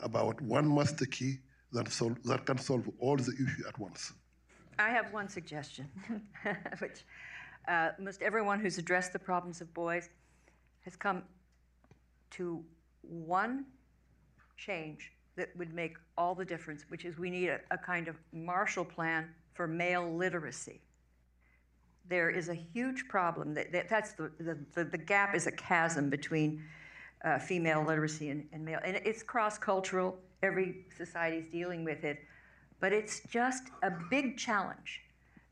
about one master key that, sol- that can solve all the issues at once? I have one suggestion, which uh, most everyone who's addressed the problems of boys has come to one change that would make all the difference, which is we need a, a kind of Marshall Plan for male literacy. There is a huge problem. That, that that's the, the, the, the, gap is a chasm between uh, female literacy and, and male. And it's cross cultural, every society is dealing with it. But it's just a big challenge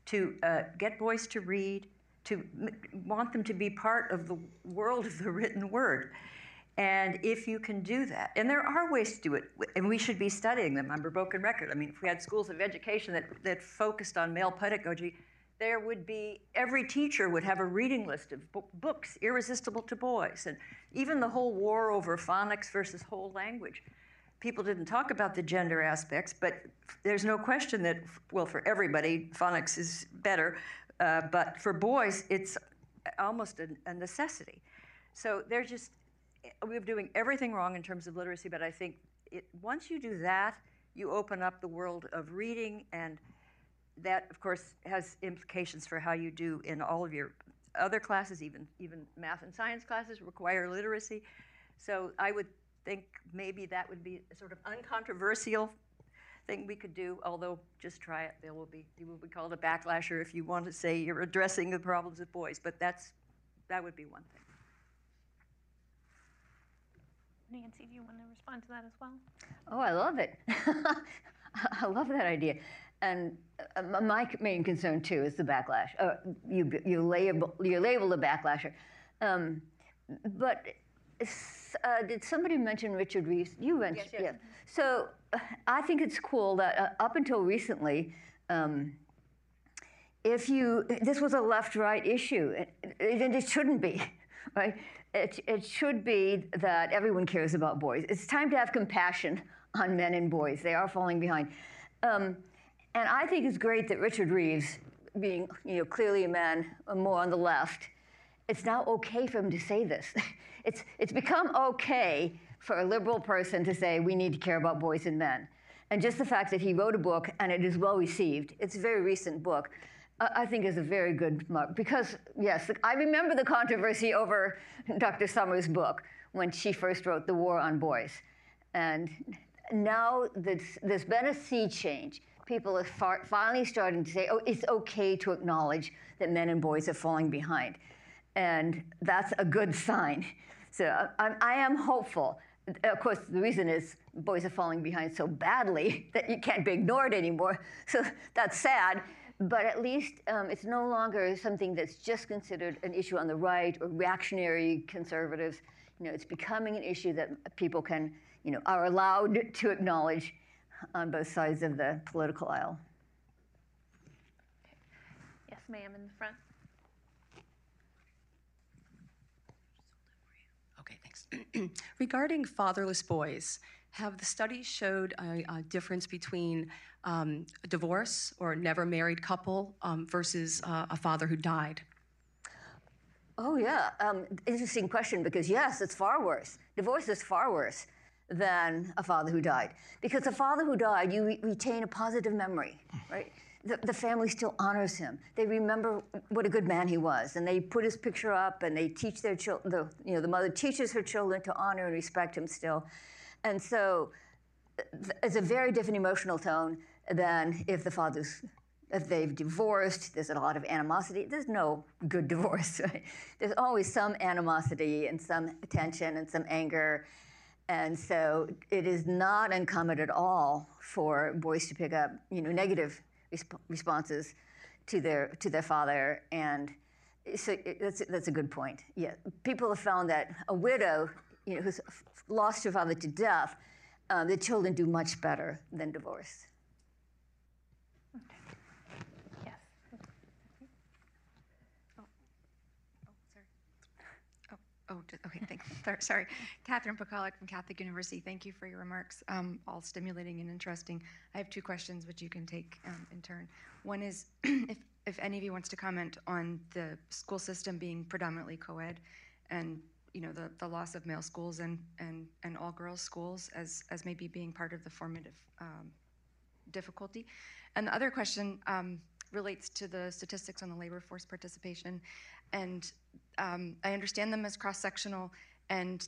to uh, get boys to read, to want them to be part of the world of the written word. And if you can do that, and there are ways to do it, and we should be studying them. I'm a broken record. I mean, if we had schools of education that, that focused on male pedagogy, there would be every teacher would have a reading list of books irresistible to boys and even the whole war over phonics versus whole language people didn't talk about the gender aspects but there's no question that well for everybody phonics is better uh, but for boys, it's almost a, a necessity. So they're just, we're doing everything wrong in terms of literacy, but I think it, once you do that, you open up the world of reading, and that, of course, has implications for how you do in all of your other classes, even, even math and science classes require literacy. So I would think maybe that would be a sort of uncontroversial thing we could do, although just try it. There will be you will be called a backlasher if you want to say you're addressing the problems of boys, but that's that would be one thing. Nancy, do you want to respond to that as well? Oh, I love it. I love that idea. And uh, my main concern too is the backlash. Uh, you you label you label the backlasher, um, but uh, did somebody mention Richard Reeves? You mentioned, yes, yes. yeah. So uh, I think it's cool that uh, up until recently, um, if you this was a left-right issue, and it shouldn't be, right? It, it should be that everyone cares about boys. It's time to have compassion on men and boys. They are falling behind. Um, and I think it's great that Richard Reeves, being you know clearly a man uh, more on the left, it's now okay for him to say this. It's, it's become okay for a liberal person to say we need to care about boys and men. And just the fact that he wrote a book and it is well received, it's a very recent book, I think is a very good mark. Because, yes, I remember the controversy over Dr. Sommers' book when she first wrote The War on Boys. And now there's been a sea change. People are finally starting to say, oh, it's okay to acknowledge that men and boys are falling behind. And that's a good sign. So I, I am hopeful. Of course, the reason is boys are falling behind so badly that you can't be ignored anymore. So that's sad. But at least um, it's no longer something that's just considered an issue on the right or reactionary conservatives. You know, it's becoming an issue that people can, you know, are allowed to acknowledge on both sides of the political aisle. Yes, ma'am, in the front. Okay, thanks. Regarding fatherless boys, have the studies showed a, a difference between um, a divorce or a never married couple um, versus uh, a father who died? Oh, yeah. Um, interesting question because, yes, it's far worse. Divorce is far worse. Than a father who died. Because a father who died, you re- retain a positive memory, hmm. right? The, the family still honors him. They remember what a good man he was, and they put his picture up, and they teach their children. The, you know, the mother teaches her children to honor and respect him still, and so it's a very different emotional tone than if the father's if they've divorced, there's a lot of animosity. There's no good divorce. Right? There's always some animosity and some tension and some anger. And so it is not uncommon at all for boys to pick up, you know, negative resp- responses to their to their father. And so it, that's that's a good point. Yeah, people have found that a widow, you know, who's lost her father to death, uh, the children do much better than divorce. Oh, okay, thanks. Sorry. Catherine Pokalik from Catholic University. Thank you for your remarks, um, all stimulating and interesting. I have two questions which you can take um, in turn. One is if, if any of you wants to comment on the school system being predominantly co-ed and you know the, the loss of male schools and, and, and all girls schools as, as maybe being part of the formative um, difficulty. And the other question um, relates to the statistics on the labor force participation. And um, I understand them as cross sectional, and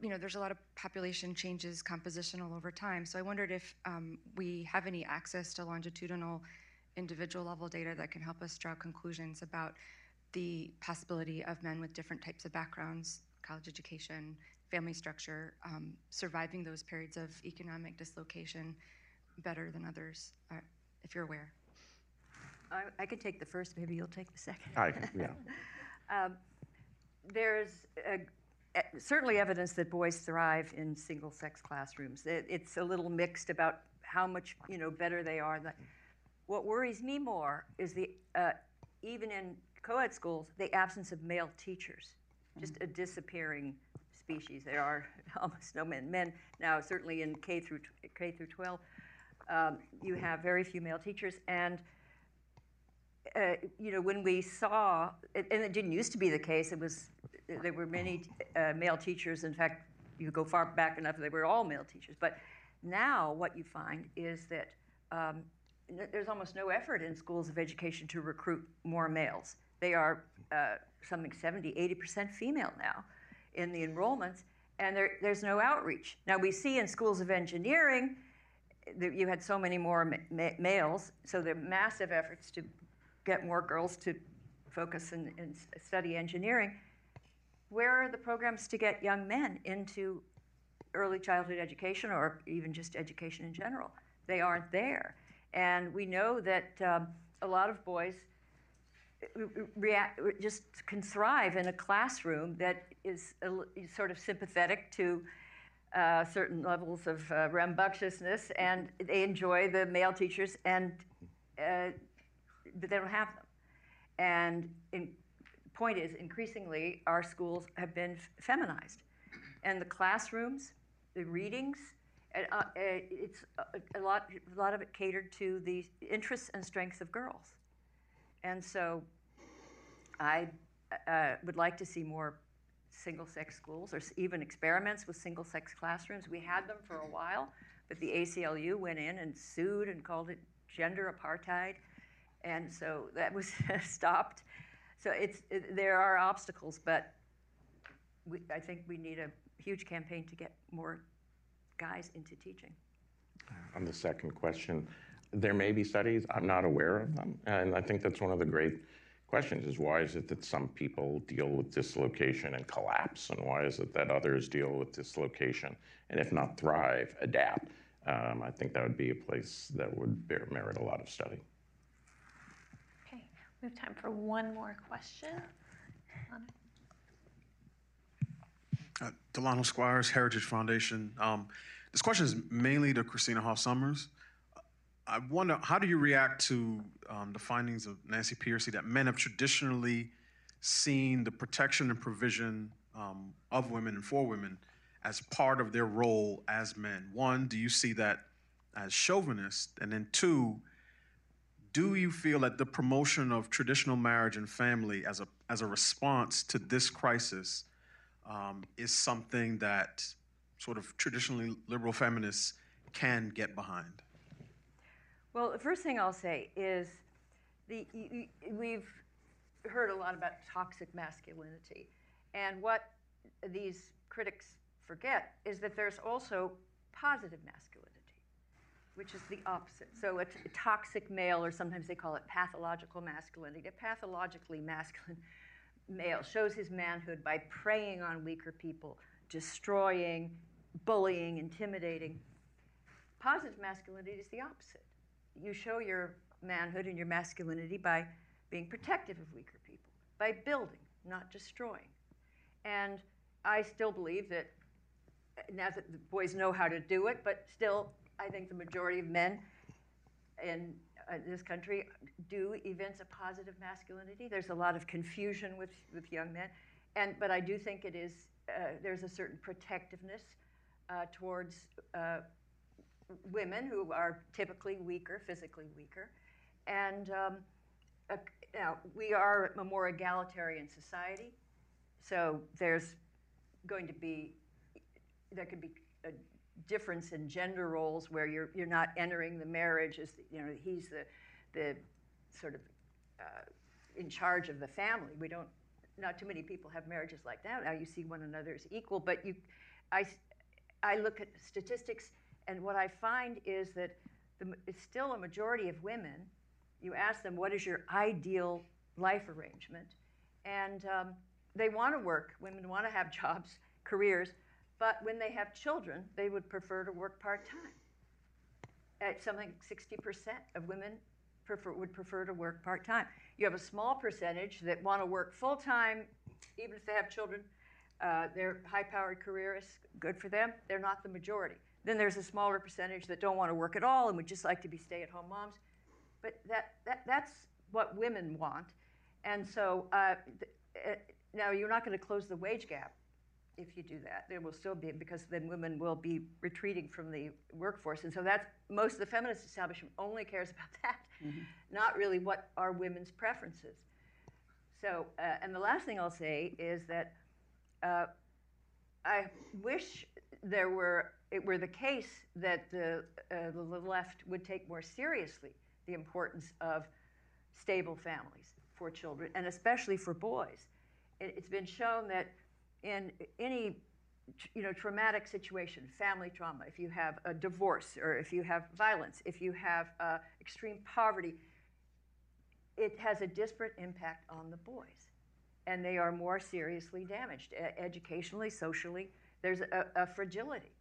you know, there's a lot of population changes compositional over time. So I wondered if um, we have any access to longitudinal individual level data that can help us draw conclusions about the possibility of men with different types of backgrounds, college education, family structure, um, surviving those periods of economic dislocation better than others, uh, if you're aware. I, I could take the first, maybe you'll take the second. I, yeah. um, there's a, certainly evidence that boys thrive in single-sex classrooms. It, it's a little mixed about how much you know better they are. What worries me more is the uh, even in co-ed schools the absence of male teachers, just a disappearing species. There are almost no men. Men now certainly in K through K through 12, um, you have very few male teachers and uh, you know, when we saw, and it didn't used to be the case, it was, there were many uh, male teachers. In fact, you go far back enough, they were all male teachers. But now what you find is that um, there's almost no effort in schools of education to recruit more males. They are uh, something 70, 80% female now in the enrollments, and there, there's no outreach. Now we see in schools of engineering, that you had so many more ma- males, so there are massive efforts to get more girls to focus and, study engineering. Where are the programs to get young men into early childhood education or even just education in general? They aren't there. And we know that um, a lot of boys uh, react, just can thrive in a classroom that is sort of sympathetic to uh, certain levels of uh, rambunctiousness, and they enjoy the male teachers, and uh, they don't have them. And in, point is, increasingly, our schools have been feminized. And the classrooms, the readings, uh, uh, it's a, a, lot, a lot of it catered to the interests and strengths of girls. And so I uh, would like to see more single sex schools or even experiments with single sex classrooms. We had them for a while, but the ACLU went in and sued and called it gender apartheid and so that was stopped. So it's it, there are obstacles, but we, I think we need a huge campaign to get more guys into teaching. On the second question, there may be studies. I'm not aware of them, and I think that's one of the great questions: is why is it that some people deal with dislocation and collapse, and why is it that others deal with dislocation and, if not thrive, adapt? Um, I think that would be a place that would bear, merit a lot of study. We have time for one more question. Uh, Delano Squires, Heritage Foundation. Um, this question is mainly to Christina Hoff Sommers. I wonder, how do you react to um, the findings of Nancy Pearcey that men have traditionally seen the protection and provision um, of women and for women as part of their role as men? One, do you see that as chauvinist? And then two, do you feel that the promotion of traditional marriage and family as a, as a response to this crisis um, is something that sort of traditionally liberal feminists can get behind? Well, the first thing I'll say is the, we've heard a lot about toxic masculinity. And what these critics forget is that there's also positive masculinity, which is the opposite. So a, t- a toxic male, or sometimes they call it pathological masculinity, a pathologically masculine male shows his manhood by preying on weaker people, destroying, bullying, intimidating. Positive masculinity is the opposite. You show your manhood and your masculinity by being protective of weaker people, by building, not destroying. And I still believe that now that the boys know how to do it, but still, I think the majority of men in uh, this country do evince a positive masculinity. There's a lot of confusion with, with young men, and but I do think it is uh, there's a certain protectiveness uh, towards uh, women who are typically weaker, physically weaker, and um, we are a more egalitarian society, so there's going to be there could be a difference in gender roles where you're you're not entering the marriage as you know he's the the sort of uh, in charge of the family. We don't not too many people have marriages like that. Now you see one another as equal, but you I I look at statistics and what I find is that the, it's still a majority of women. You ask them what is your ideal life arrangement, and um, they want to work. Women want to have jobs, careers, but when they have children, they would prefer to work part time. At something 60% of women prefer, would prefer to work part time. You have a small percentage that want to work full time, even if they have children. Uh, they're high powered careerists, good for them. They're not the majority. Then there's a smaller percentage that don't want to work at all and would just like to be stay at home moms. But that, that, that's what women want. And so uh, uh, now you're not going to close the wage gap if you do that. There will still be, because then women will be retreating from the workforce. And so that's most of the feminist establishment only cares about that, mm-hmm. not really what are women's preferences. So, uh, and the last thing I'll say is that uh, I wish there were it were the case that the, uh, the left would take more seriously the importance of stable families for children, and especially for boys. It, it's been shown that in any you know traumatic situation family trauma if you have a divorce or if you have violence if you have uh, extreme poverty it has a disparate impact on the boys. And they are more seriously damaged educationally socially. There's a, a fragility.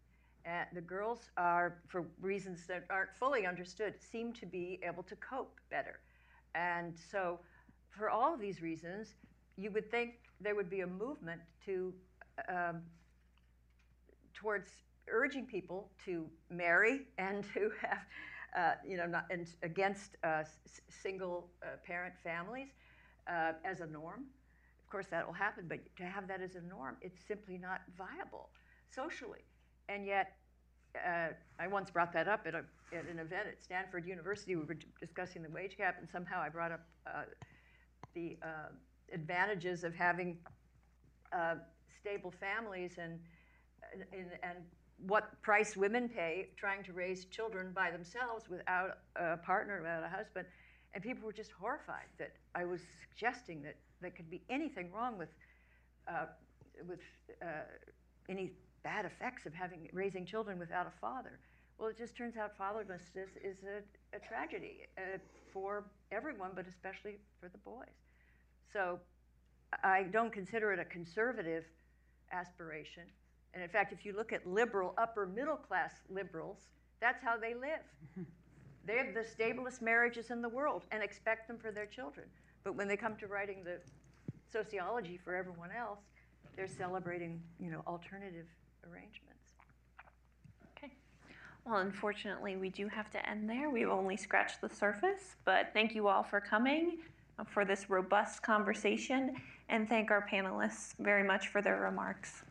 And the girls are for reasons that aren't fully understood seem to be able to cope better. And so for all of these reasons you would think there would be a movement to um, towards urging people to marry and to have, uh, you know, not, and against uh, s- single uh, parent families uh, as a norm. Of course, that will happen, but to have that as a norm, it's simply not viable socially. And yet, uh, I once brought that up at, a, at, an event at Stanford University. We were discussing the wage gap, and somehow I brought up uh, the advantages of having uh, stable families and, and, and what price women pay trying to raise children by themselves without a partner, without a husband. And people were just horrified that I was suggesting that there could be anything wrong with, uh, with uh, any bad effects of having raising children without a father. Well, it just turns out fatherlessness is, a, a tragedy uh, for everyone, but especially for the boys. So I don't consider it a conservative aspiration. And in fact, if you look at liberal, upper middle class liberals, that's how they live. they have the stablest marriages in the world and expect them for their children. But when they come to writing the sociology for everyone else, they're celebrating, you know, alternative arrangements. Okay. Well, unfortunately, we do have to end there. We've only scratched the surface, but thank you all for coming for this robust conversation and thank our panelists very much for their remarks.